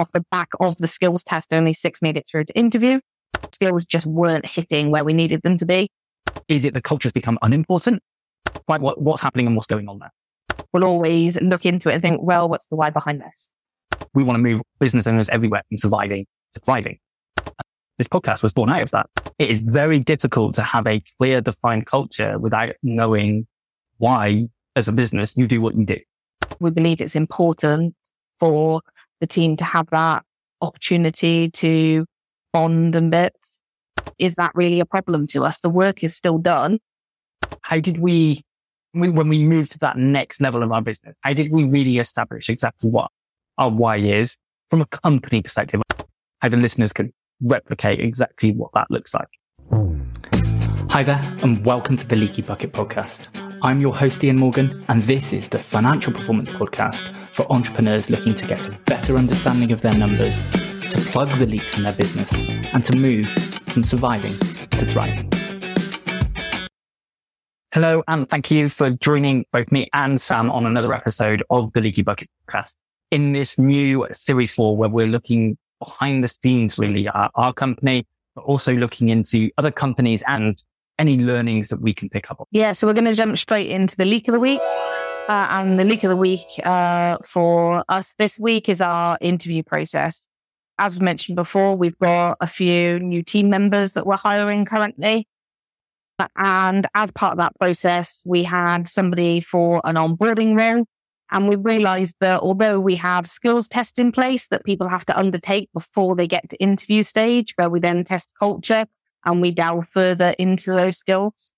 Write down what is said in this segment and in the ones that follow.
off the back of the skills test, only six made it through to interview. Skills just weren't hitting where we needed them to be. Is it the culture's become unimportant? Like what, what's happening and what's going on there? We'll always look into it and think, well, what's the why behind this? We want to move business owners everywhere from surviving to thriving. This podcast was born out of that. It is very difficult to have a clear, defined culture without knowing why, as a business, you do what you do. We believe it's important for the team to have that opportunity to bond and bit. Is that really a problem to us? The work is still done. How did we, when we moved to that next level of our business, how did we really establish exactly what our why is from a company perspective? How the listeners can replicate exactly what that looks like. Hmm. Hi there, and welcome to the Leaky Bucket Podcast. I'm your host, Ian Morgan, and this is the Financial Performance Podcast for entrepreneurs looking to get a better understanding of their numbers, to plug the leaks in their business, and to move from surviving to thriving. Hello, and thank you for joining both me and Sam on another episode of the Leaky Bucket Podcast. In this new series four, where we're looking behind the scenes, really, at our company, but also looking into other companies and any learnings that we can pick up on. Yeah, so we're going to jump straight into the leak of the week. Uh, and the leak of the week uh, for us this week is our interview process. As we mentioned before, we've got a few new team members that we're hiring currently. And as part of that process, we had somebody for an onboarding role. And we realized that although we have skills tests in place that people have to undertake before they get to interview stage, where we then test culture and we delve further into those skills,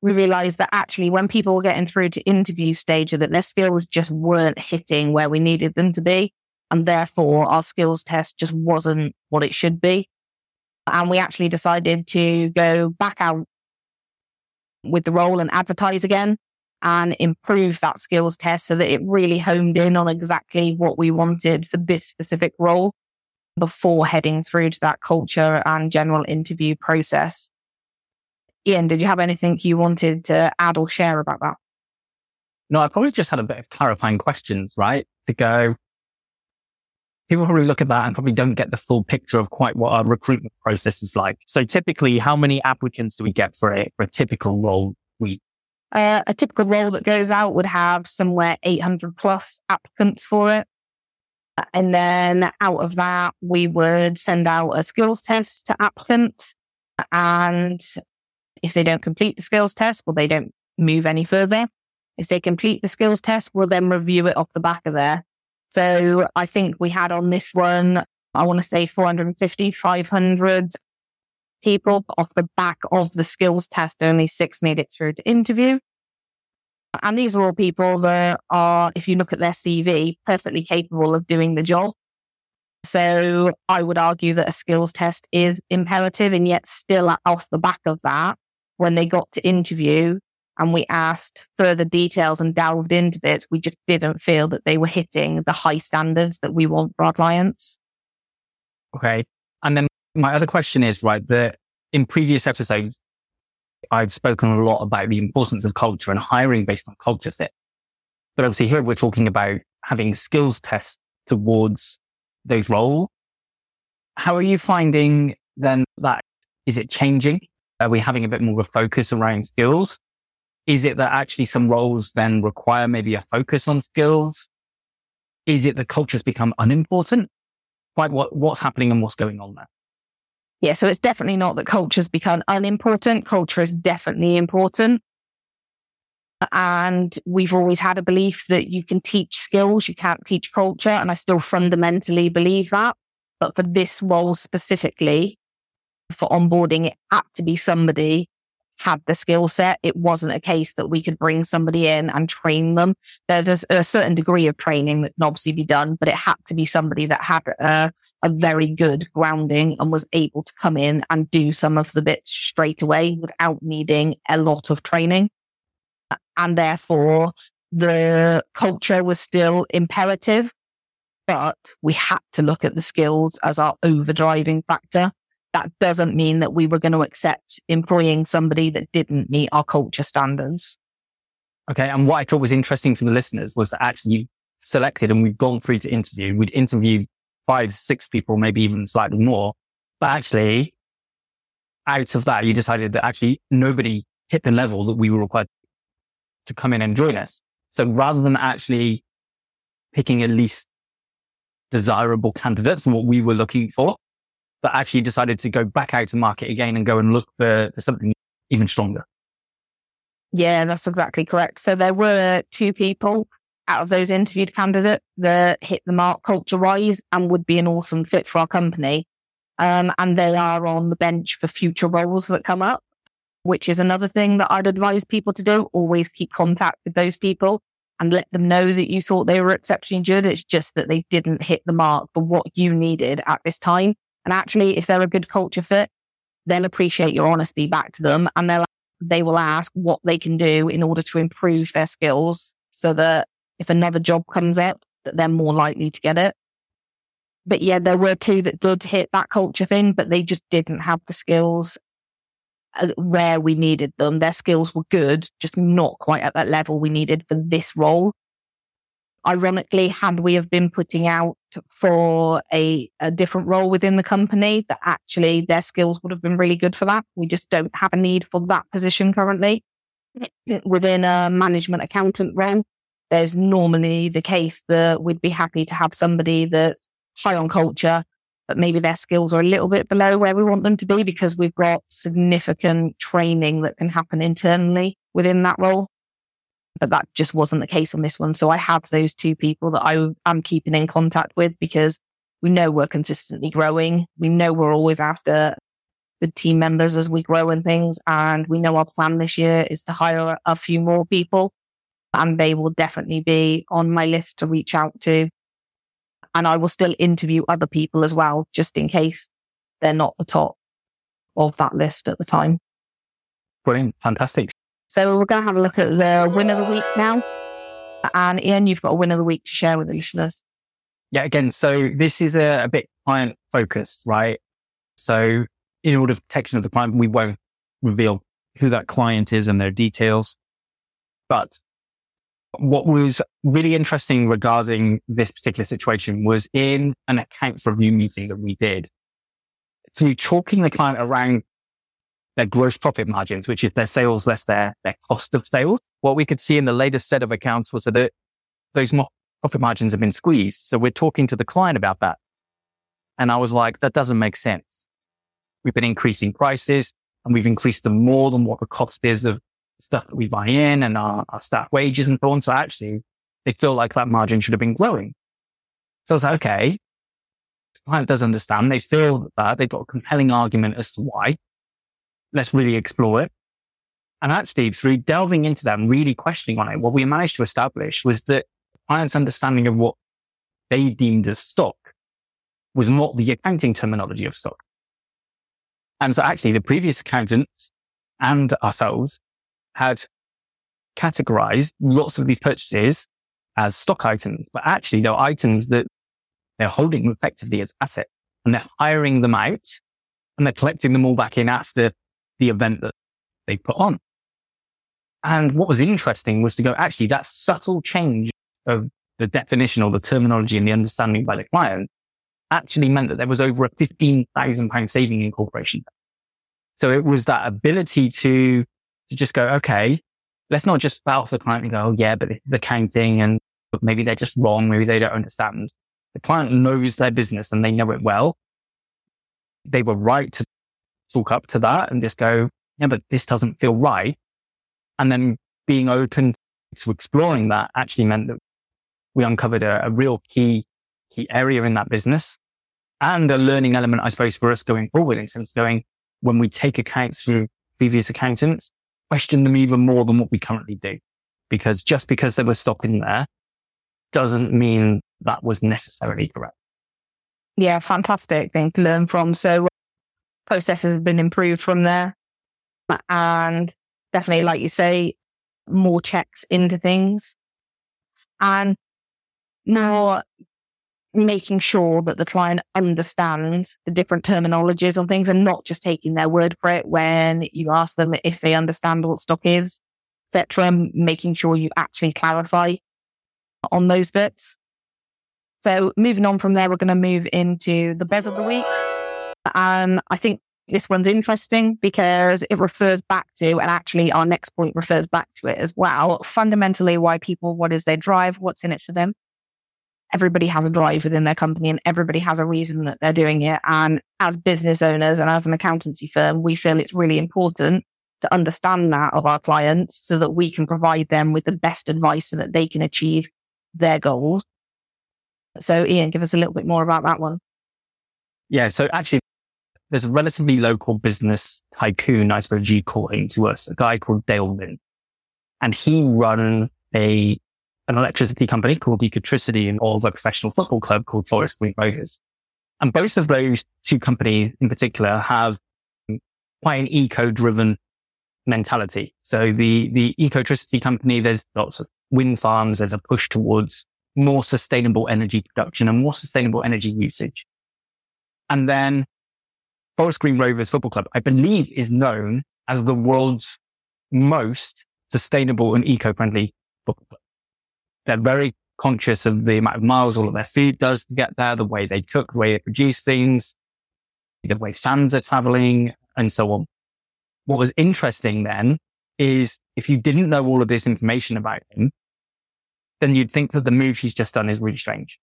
we realized that actually when people were getting through to interview stage, that their skills just weren't hitting where we needed them to be. And therefore our skills test just wasn't what it should be. And we actually decided to go back out with the role and advertise again and improve that skills test so that it really homed in on exactly what we wanted for this specific role before heading through to that culture and general interview process. Ian, did you have anything you wanted to add or share about that? No, I probably just had a bit of clarifying questions, right? To go, people probably look at that and probably don't get the full picture of quite what our recruitment process is like. So typically, how many applicants do we get for a, for a typical role week? Uh, a typical role that goes out would have somewhere 800 plus applicants for it. And then out of that, we would send out a skills test to applicants. And if they don't complete the skills test, well, they don't move any further. If they complete the skills test, we'll then review it off the back of there. So I think we had on this one, I want to say 450, 500 people off the back of the skills test. Only six made it through to interview. And these are all people that are, if you look at their CV, perfectly capable of doing the job. So I would argue that a skills test is imperative and yet still off the back of that, when they got to interview and we asked further details and delved into bits, we just didn't feel that they were hitting the high standards that we want for our clients. Okay. And then my other question is, right, that in previous episodes, I've spoken a lot about the importance of culture and hiring based on culture fit. But obviously here we're talking about having skills tests towards those roles. How are you finding then that? Is it changing? Are we having a bit more of a focus around skills? Is it that actually some roles then require maybe a focus on skills? Is it the culture's become unimportant? Like what, what's happening and what's going on there? Yeah, so it's definitely not that culture's become unimportant. Culture is definitely important. And we've always had a belief that you can teach skills, you can't teach culture. And I still fundamentally believe that. But for this role specifically, for onboarding, it had to be somebody had the skill set. It wasn't a case that we could bring somebody in and train them. There's a, a, certain degree of training that can obviously be done, but it had to be somebody that had a, a very good grounding and was able to come in and do some of the bits straight away without needing a lot of training. And therefore the culture was still imperative, but we had to look at the skills as our overdriving factor that doesn't mean that we were going to accept employing somebody that didn't meet our culture standards. Okay. And what I thought was interesting for the listeners was that actually you selected and we've gone through to interview. We'd interview five, six people, maybe even slightly more. But actually, out of that, you decided that actually nobody hit the level that we were required to come in and join us. So rather than actually picking at least desirable candidates and what we were looking for, that actually decided to go back out to market again and go and look for, for something even stronger. Yeah, that's exactly correct. So there were two people out of those interviewed candidates that hit the mark culture wise and would be an awesome fit for our company. Um, and they are on the bench for future roles that come up, which is another thing that I'd advise people to do. Always keep contact with those people and let them know that you thought they were exceptionally good. It's just that they didn't hit the mark for what you needed at this time. And actually, if they're a good culture fit, they'll appreciate your honesty back to them and they'll, they will ask what they can do in order to improve their skills so that if another job comes up, that they're more likely to get it. But yeah, there were two that did hit that culture thing, but they just didn't have the skills uh, where we needed them. Their skills were good, just not quite at that level we needed for this role. Ironically, had we have been putting out for a, a different role within the company, that actually their skills would have been really good for that. We just don't have a need for that position currently within a management accountant realm, There's normally the case that we'd be happy to have somebody that's high on culture, but maybe their skills are a little bit below where we want them to be because we've got significant training that can happen internally within that role. But that just wasn't the case on this one. So I have those two people that I am keeping in contact with because we know we're consistently growing. We know we're always after good team members as we grow and things. And we know our plan this year is to hire a few more people and they will definitely be on my list to reach out to and I will still interview other people as well, just in case they're not the top of that list at the time. Brilliant. Fantastic. So we're going to have a look at the win of the week now. And Ian, you've got a win of the week to share with the listeners. Yeah, again, so this is a, a bit client focused, right? So in order of protection of the client, we won't reveal who that client is and their details. But what was really interesting regarding this particular situation was in an accounts review meeting that we did. So talking the client around their gross profit margins, which is their sales less their, their cost of sales. What we could see in the latest set of accounts was that those profit margins have been squeezed. So we're talking to the client about that. And I was like, that doesn't make sense. We've been increasing prices and we've increased them more than what the cost is of stuff that we buy in and our, our staff wages and so on. So actually they feel like that margin should have been growing. So I was like, okay, the client does understand. They feel that they've got a compelling argument as to why. Let's really explore it. And actually through delving into that and really questioning on it, what we managed to establish was that client's understanding of what they deemed as stock was not the accounting terminology of stock. And so actually the previous accountants and ourselves had categorized lots of these purchases as stock items, but actually they're items that they're holding effectively as assets and they're hiring them out and they're collecting them all back in after the event that they put on. And what was interesting was to go, actually, that subtle change of the definition or the terminology and the understanding by the client actually meant that there was over a 15,000 pound saving in corporation. So it was that ability to to just go, okay, let's not just bow off the client and go, oh, yeah, but the accounting and maybe they're just wrong. Maybe they don't understand. The client knows their business and they know it well. They were right to talk up to that and just go, yeah, but this doesn't feel right. And then being open to exploring that actually meant that we uncovered a, a real key, key area in that business and a learning element, I suppose, for us going forward in terms of going, when we take accounts through previous accountants, question them even more than what we currently do. Because just because there was stock in there doesn't mean that was necessarily correct. Yeah, fantastic thing to learn from. So processes has been improved from there. And definitely, like you say, more checks into things and more making sure that the client understands the different terminologies on things and not just taking their word for it when you ask them if they understand what stock is, etc. Making sure you actually clarify on those bits. So moving on from there, we're going to move into the bev of the week. And I think this one's interesting because it refers back to, and actually our next point refers back to it as well. Fundamentally, why people, what is their drive? What's in it for them? Everybody has a drive within their company and everybody has a reason that they're doing it. And as business owners and as an accountancy firm, we feel it's really important to understand that of our clients so that we can provide them with the best advice so that they can achieve their goals. So Ian, give us a little bit more about that one. Yeah. So actually there's a relatively local business tycoon, I suppose you call him to us, a guy called Dale Vince. And he run a, an electricity company called Ecotricity and all a professional football club called Forest Green Rovers. And both of those two companies in particular have quite an eco driven mentality. So the, the Ecotricity company, there's lots of wind farms. There's a push towards more sustainable energy production and more sustainable energy usage. And then Forest Green Rovers Football Club, I believe is known as the world's most sustainable and eco-friendly football club. They're very conscious of the amount of miles all of their food does to get there, the way they cook, the way they produce things, the way fans are traveling and so on. What was interesting then is if you didn't know all of this information about him, then you'd think that the move he's just done is really strange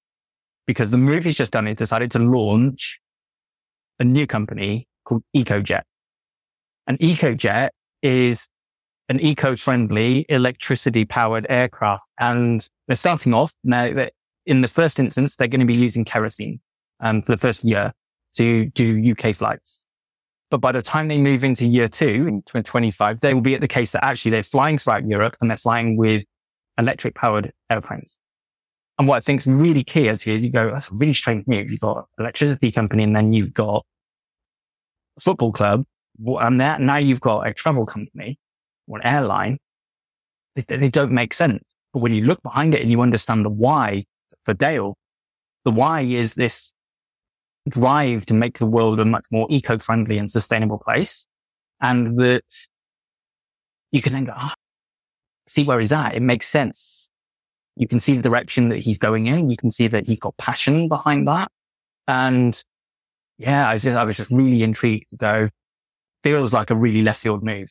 because the move he's just done is decided to launch a new company called EcoJet. And EcoJet is an eco-friendly electricity powered aircraft. And they're starting off now that in the first instance, they're going to be using kerosene um, for the first year to do UK flights. But by the time they move into year two in 2025, they will be at the case that actually they're flying throughout Europe and they're flying with electric powered airplanes. And what I think is really key is you go, that's a really strange move. You've got electricity company and then you've got a football club and that now you've got a travel company or an airline. They, they don't make sense. But when you look behind it and you understand the why for Dale, the why is this drive to make the world a much more eco-friendly and sustainable place. And that you can then go, oh, see where he's at. It makes sense. You can see the direction that he's going in. You can see that he's got passion behind that. And yeah, I was just, I was just really intrigued to go, feels like a really left field move,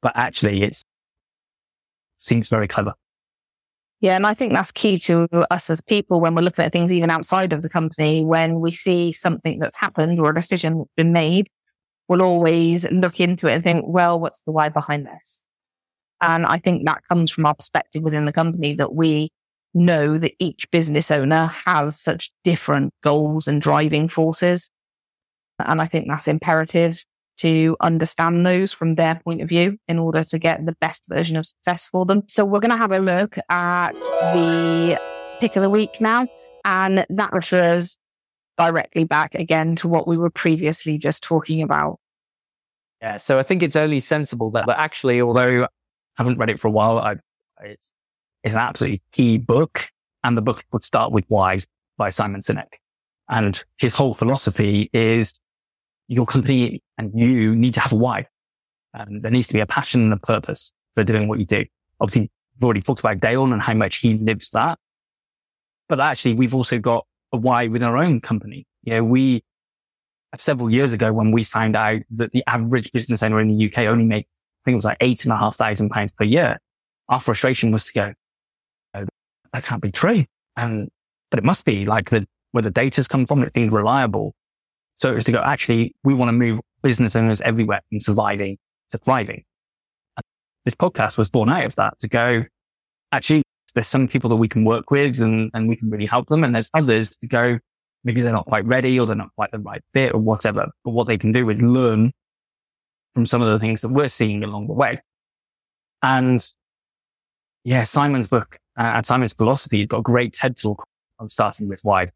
but actually it seems very clever. Yeah. And I think that's key to us as people when we're looking at things even outside of the company, when we see something that's happened or a decision that's been made, we'll always look into it and think, well, what's the why behind this? And I think that comes from our perspective within the company that we know that each business owner has such different goals and driving forces. And I think that's imperative to understand those from their point of view in order to get the best version of success for them. So we're going to have a look at the pick of the week now. And that refers directly back again to what we were previously just talking about. Yeah. So I think it's only sensible that, that actually, although haven't read it for a while. I, it's, it's an absolutely key book. And the book would start with Why by Simon Sinek. And his whole philosophy is your company and you need to have a why. And there needs to be a passion and a purpose for doing what you do. Obviously, we've already talked about Dale and how much he lives that. But actually, we've also got a why within our own company. You know, we several years ago when we found out that the average business owner in the UK only makes think it was like eight and a half thousand pounds per year. Our frustration was to go, oh, that can't be true. And, but it must be like the, where the data's come from, it's being reliable. So it was to go, actually, we want to move business owners everywhere from surviving to thriving. And this podcast was born out of that to go, actually, there's some people that we can work with and, and we can really help them. And there's others to go, maybe they're not quite ready or they're not quite the right fit or whatever. But what they can do is learn from some of the things that we're seeing along the way. And yeah, Simon's book uh, and Simon's philosophy, you've got a great TED talk on starting with why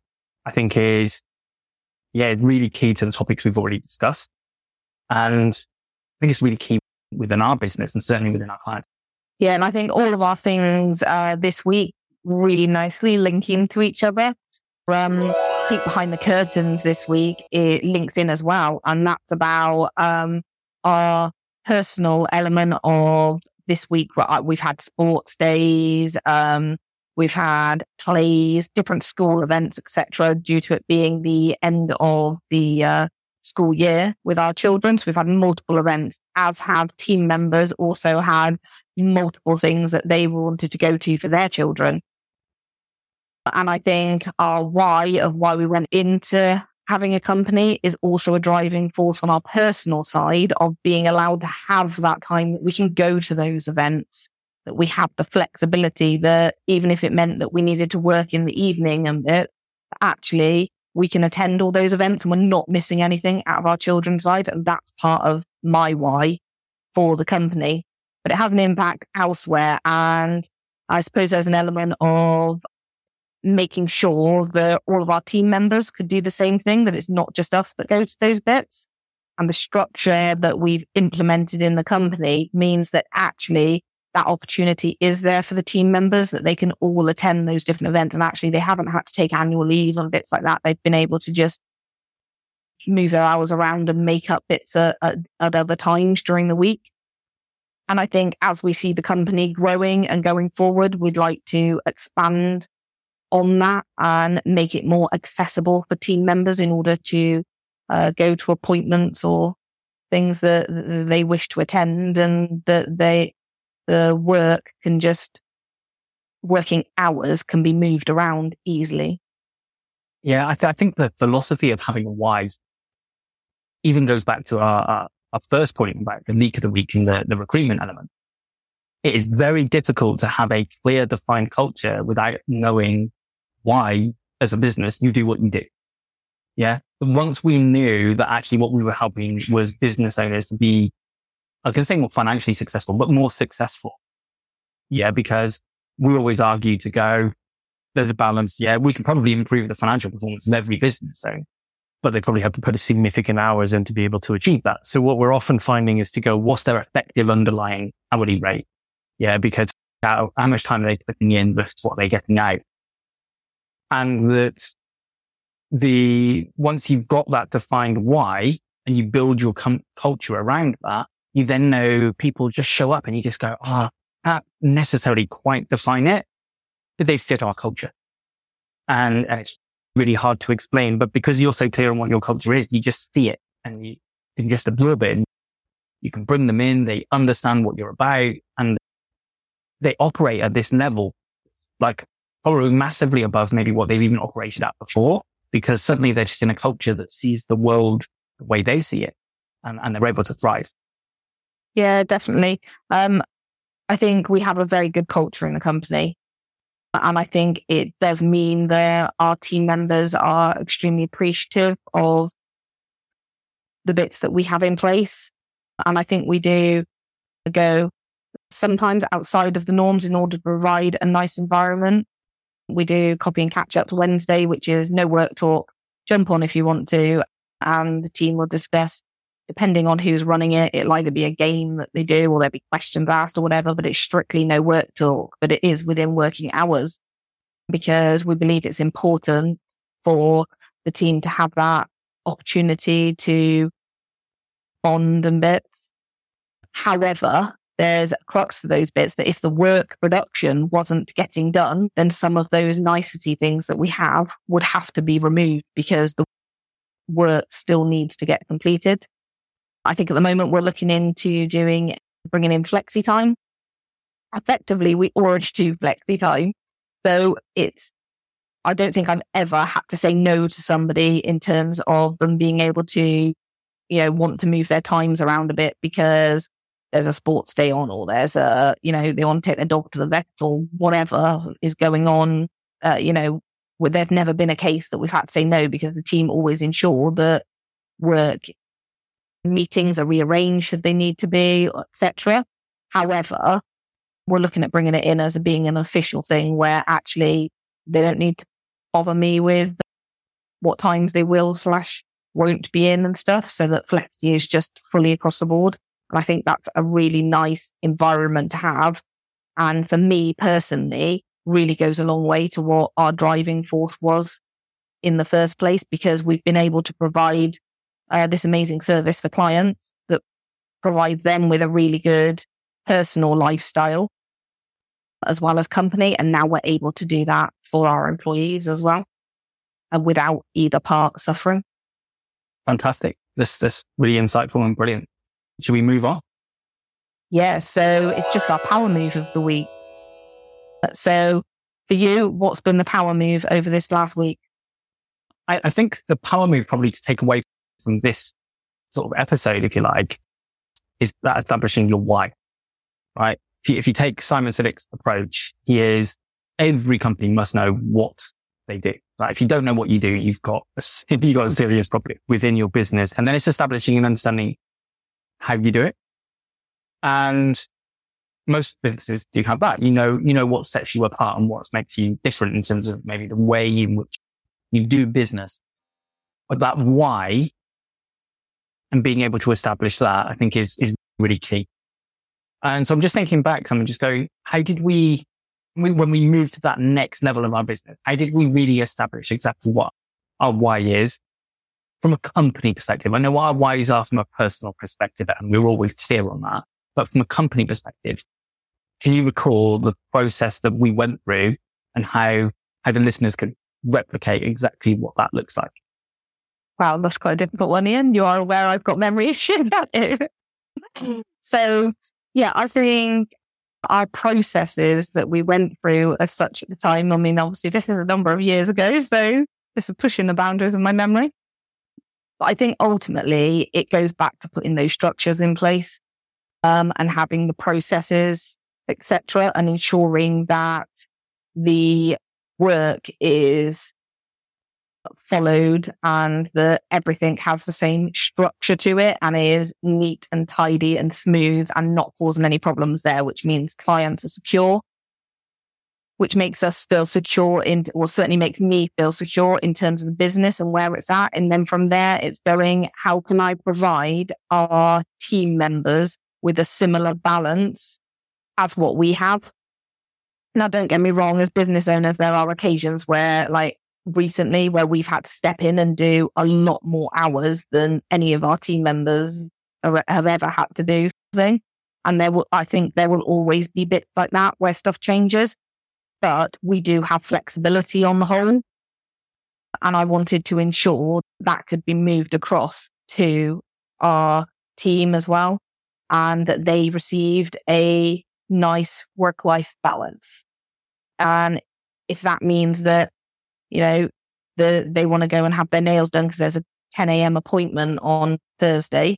I think is, yeah, really key to the topics we've already discussed. And I think it's really key within our business and certainly within our clients. Yeah. And I think all of our things uh, this week really nicely link into each other. From Peek Behind the Curtains this week, it links in as well. And that's about um, our personal element of this week. We've had sports days. Um, We've had plays, different school events, etc., due to it being the end of the uh, school year with our children. So we've had multiple events, as have team members also had multiple things that they wanted to go to for their children. And I think our why of why we went into having a company is also a driving force on our personal side of being allowed to have that time we can go to those events, that we have the flexibility that even if it meant that we needed to work in the evening and bit, actually we can attend all those events and we're not missing anything out of our children's life. And that's part of my why for the company, but it has an impact elsewhere. And I suppose there's an element of making sure that all of our team members could do the same thing, that it's not just us that go to those bits. And the structure that we've implemented in the company means that actually that opportunity is there for the team members that they can all attend those different events. And actually they haven't had to take annual leave and bits like that. They've been able to just move their hours around and make up bits at, at, at other times during the week. And I think as we see the company growing and going forward, we'd like to expand on that and make it more accessible for team members in order to uh, go to appointments or things that they wish to attend and that they, the work can just, working hours can be moved around easily. Yeah, I, th- I think the philosophy of having a why even goes back to our, our, our, first point about the leak of the week and the, the recruitment element. It is very difficult to have a clear defined culture without knowing why as a business you do what you do. Yeah. Once we knew that actually what we were helping was business owners to be, I was going to say more financially successful, but more successful. Yeah. Because we always argue to go, there's a balance. Yeah. We can probably improve the financial performance of every business owner, but they probably have to put a significant hours in to be able to achieve that. So what we're often finding is to go, what's their effective underlying hourly rate? Yeah. Because how, how much time are they putting in versus what they're getting out? and that the once you've got that defined why and you build your com- culture around that, you then know people just show up and you just go, ah, oh, can't necessarily quite define it, but they fit our culture. And, and it's really hard to explain, but because you're so clear on what your culture is, you just see it and you can just absorb it. You can bring them in. They understand what you're about and they operate at this level. Like probably massively above maybe what they've even operated at before, because suddenly they're just in a culture that sees the world the way they see it and, and they're able to thrive. Yeah, definitely. Um, I think we have a very good culture in the company. And I think it does mean that our team members are extremely appreciative of the bits that we have in place. And I think we do go sometimes outside of the norms in order to provide a nice environment we do copy and catch up Wednesday, which is no work talk. Jump on if you want to. And the team will discuss, depending on who's running it, it'll either be a game that they do or there'll be questions asked or whatever, but it's strictly no work talk, but it is within working hours because we believe it's important for the team to have that opportunity to bond and bits. However, there's crux to those bits that if the work production wasn't getting done, then some of those nicety things that we have would have to be removed because the work still needs to get completed. I think at the moment we're looking into doing, bringing in flexi time. Effectively, we already do flexi time. So it's, I don't think I've ever had to say no to somebody in terms of them being able to, you know, want to move their times around a bit because there's a sports day on or there's a, you know, they want to take their dog to the vet or whatever is going on, uh, you know, where there's never been a case that we've had to say no because the team always ensure that work meetings are rearranged should they need to be, etc. However, we're looking at bringing it in as being an official thing where actually they don't need to bother me with what times they will slash won't be in and stuff so that flexi is just fully across the board. And I think that's a really nice environment to have. And for me personally, really goes a long way to what our driving force was in the first place, because we've been able to provide uh, this amazing service for clients that provides them with a really good personal lifestyle. as well as company. And now we're able to do that for our employees as well and uh, without either part suffering. Fantastic. This, this really insightful and brilliant. Should we move on? Yeah. So it's just our power move of the week. Uh, so for you, what's been the power move over this last week? I, I think the power move probably to take away from this sort of episode, if you like, is that establishing your why, right? If you, if you take Simon Sinek's approach, he is every company must know what they do. Like if you don't know what you do, you've got a, you've got a serious problem within your business. And then it's establishing and understanding how you do it. And most businesses do have that. You know, you know what sets you apart and what makes you different in terms of maybe the way in which you do business. But that why and being able to establish that, I think is, is really key. And so I'm just thinking back, so I'm just going, how did we, when we moved to that next level of our business, how did we really establish exactly what our why is from a company perspective? I know our whys are from a personal perspective, and we're always clear on that. But from a company perspective, can you recall the process that we went through and how, how the listeners could replicate exactly what that looks like? Wow, that's quite a difficult one, Ian. You are aware I've got memory issues. about it. so yeah, I think our processes that we went through as such at the time. I mean, obviously this is a number of years ago, so this is pushing the boundaries of my memory. But I think ultimately it goes back to putting those structures in place um, and having the processes, etc., and ensuring that the work is followed and that everything has the same structure to it and is neat and tidy and smooth and not causing any problems there, which means clients are secure, which makes us feel secure in, or certainly makes me feel secure in terms of the business and where it's at. And then from there, it's going, how can I provide our team members with a similar balance as what we have? Now, don't get me wrong, as business owners, there are occasions where like recently where we've had to step in and do a lot more hours than any of our team members have ever had to do something. And there will, I think there will always be bits like that where stuff changes, but we do have flexibility on the whole. And I wanted to ensure that could be moved across to our team as well and that they received a nice work life balance. And if that means that you know, the, they want to go and have their nails done because there's a 10 a.m. appointment on Thursday,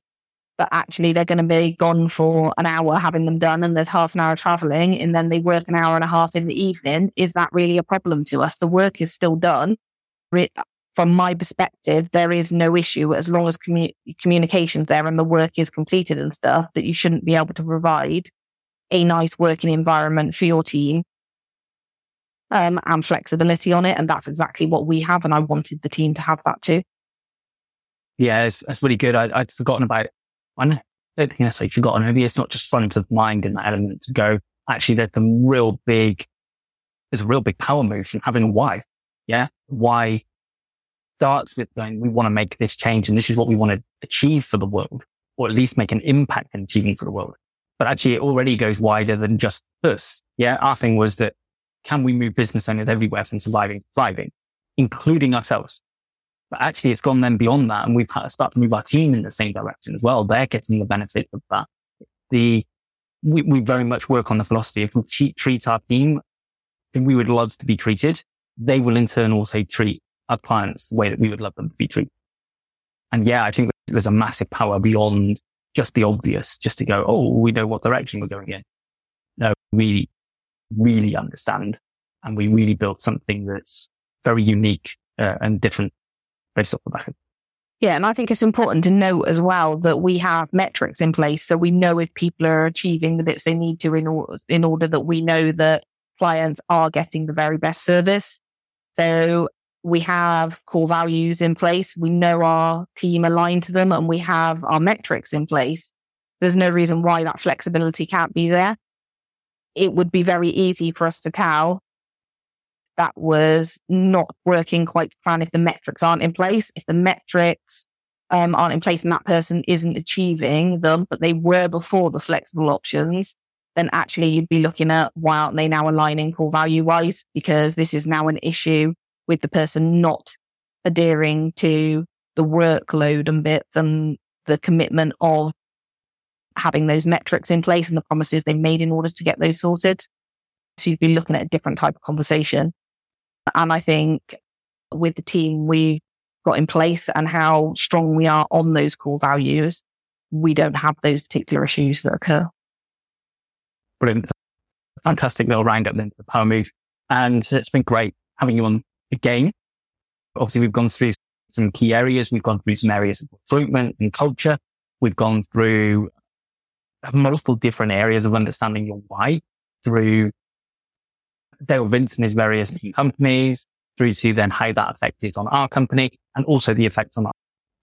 but actually they're going to be gone for an hour having them done and there's half an hour traveling and then they work an hour and a half in the evening. Is that really a problem to us? The work is still done. From my perspective, there is no issue as long as commu- communication's there and the work is completed and stuff that you shouldn't be able to provide a nice working environment for your team um, and flexibility on it. And that's exactly what we have. And I wanted the team to have that too. Yeah, it's, it's really good. I, would forgotten about. I don't think necessarily forgotten. Maybe it's not just front of mind in that element to go, actually, there's a real big, there's a real big power move from having a why. Yeah. Why starts with going, we want to make this change and this is what we want to achieve for the world, or at least make an impact in achieving for the world. But actually it already goes wider than just us. Yeah. Our thing was that can we move business owners everywhere from surviving to thriving, including ourselves? But actually, it's gone then beyond that, and we've had to start to move our team in the same direction as well. They're getting the benefit of that. The we, we very much work on the philosophy. If we treat our team, we would love to be treated, they will in turn also treat our clients the way that we would love them to be treated. And yeah, I think there's a massive power beyond just the obvious, just to go, oh, we know what direction we're going in. No, we really understand. And we really built something that's very unique uh, and different based off the back yeah, and I think it's important to note as well that we have metrics in place. So we know if people are achieving the bits they need to in, or- in order that we know that clients are getting the very best service. So we have core values in place. We know our team aligned to them and we have our metrics in place. There's no reason why that flexibility can't be there it would be very easy for us to tell that was not working quite plan if the metrics aren't in place. If the metrics um, aren't in place and that person isn't achieving them, but they were before the flexible options, then actually you'd be looking at why aren't they now aligning core value wise? Because this is now an issue with the person not adhering to the workload and bits and the commitment of having those metrics in place and the promises they made in order to get those sorted. So you'd be looking at a different type of conversation. And I think with the team we got in place and how strong we are on those core values, we don't have those particular issues that occur. Brilliant. Fantastic little roundup then for the power move. And it's been great having you on again. Obviously, we've gone through some key areas. We've gone through some areas of recruitment and culture. We've gone through multiple different areas of understanding your why through Dale Vince and his various companies through to then how that affected on our company and also the effect on our,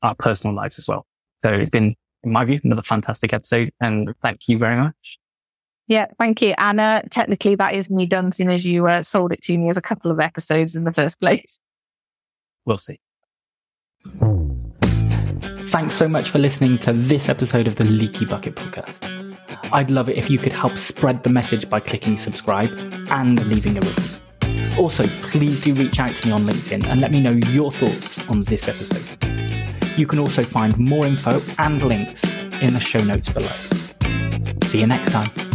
our personal lives as well. So it's been, in my view, another fantastic episode and thank you very much. Yeah, thank you. Uh, technically, that is me done soon as you uh, sold it to me as a couple of episodes in the first place. We'll see. Thanks so much for listening to this episode of the Leaky Bucket podcast. I'd love it if you could help spread the message by clicking subscribe and leaving a review. Also, please do reach out to me on LinkedIn and let me know your thoughts on this episode. You can also find more info and links in the show notes below. See you next time.